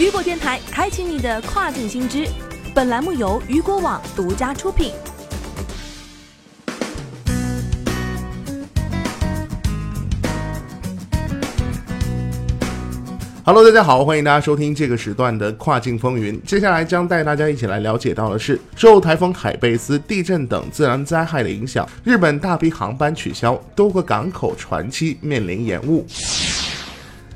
雨果电台开启你的跨境新知，本栏目由雨果网独家出品。Hello，大家好，欢迎大家收听这个时段的跨境风云。接下来将带大家一起来了解到的是，受台风海贝斯、地震等自然灾害的影响，日本大批航班取消，多个港口船期面临延误。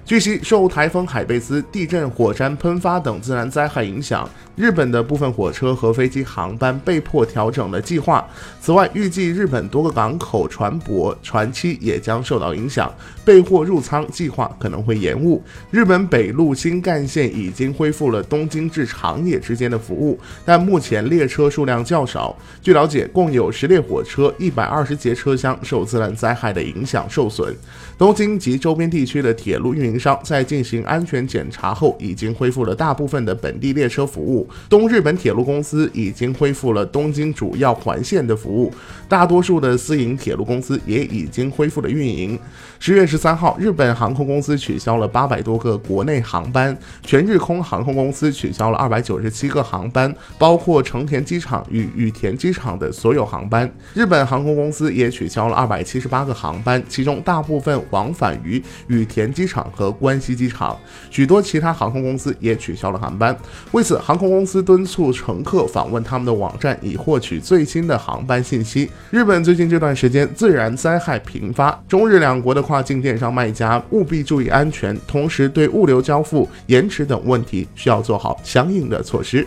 据悉，受台风海贝斯、地震、火山喷发等自然灾害影响，日本的部分火车和飞机航班被迫调整了计划。此外，预计日本多个港口船舶船期也将受到影响，备货入仓计划可能会延误。日本北陆新干线已经恢复了东京至长野之间的服务，但目前列车数量较少。据了解，共有十列火车、一百二十节车厢受自然灾害的影响受损。东京及周边地区的铁路运营商在进行安全检查后，已经恢复了大部分的本地列车服务。东日本铁路公司已经恢复了东京主要环线的服务，大多数的私营铁路公司也已经恢复了运营。十月十三号，日本航空公司取消了八百多个国内航班，全日空航空公司取消了二百九十七个航班，包括成田机场与羽田机场的所有航班。日本航空公司也取消了二百七十八个航班，其中大部分往返于羽田机场和和关西机场，许多其他航空公司也取消了航班。为此，航空公司敦促乘客访问他们的网站，以获取最新的航班信息。日本最近这段时间自然灾害频发，中日两国的跨境电商卖家务必注意安全，同时对物流交付延迟等问题需要做好相应的措施。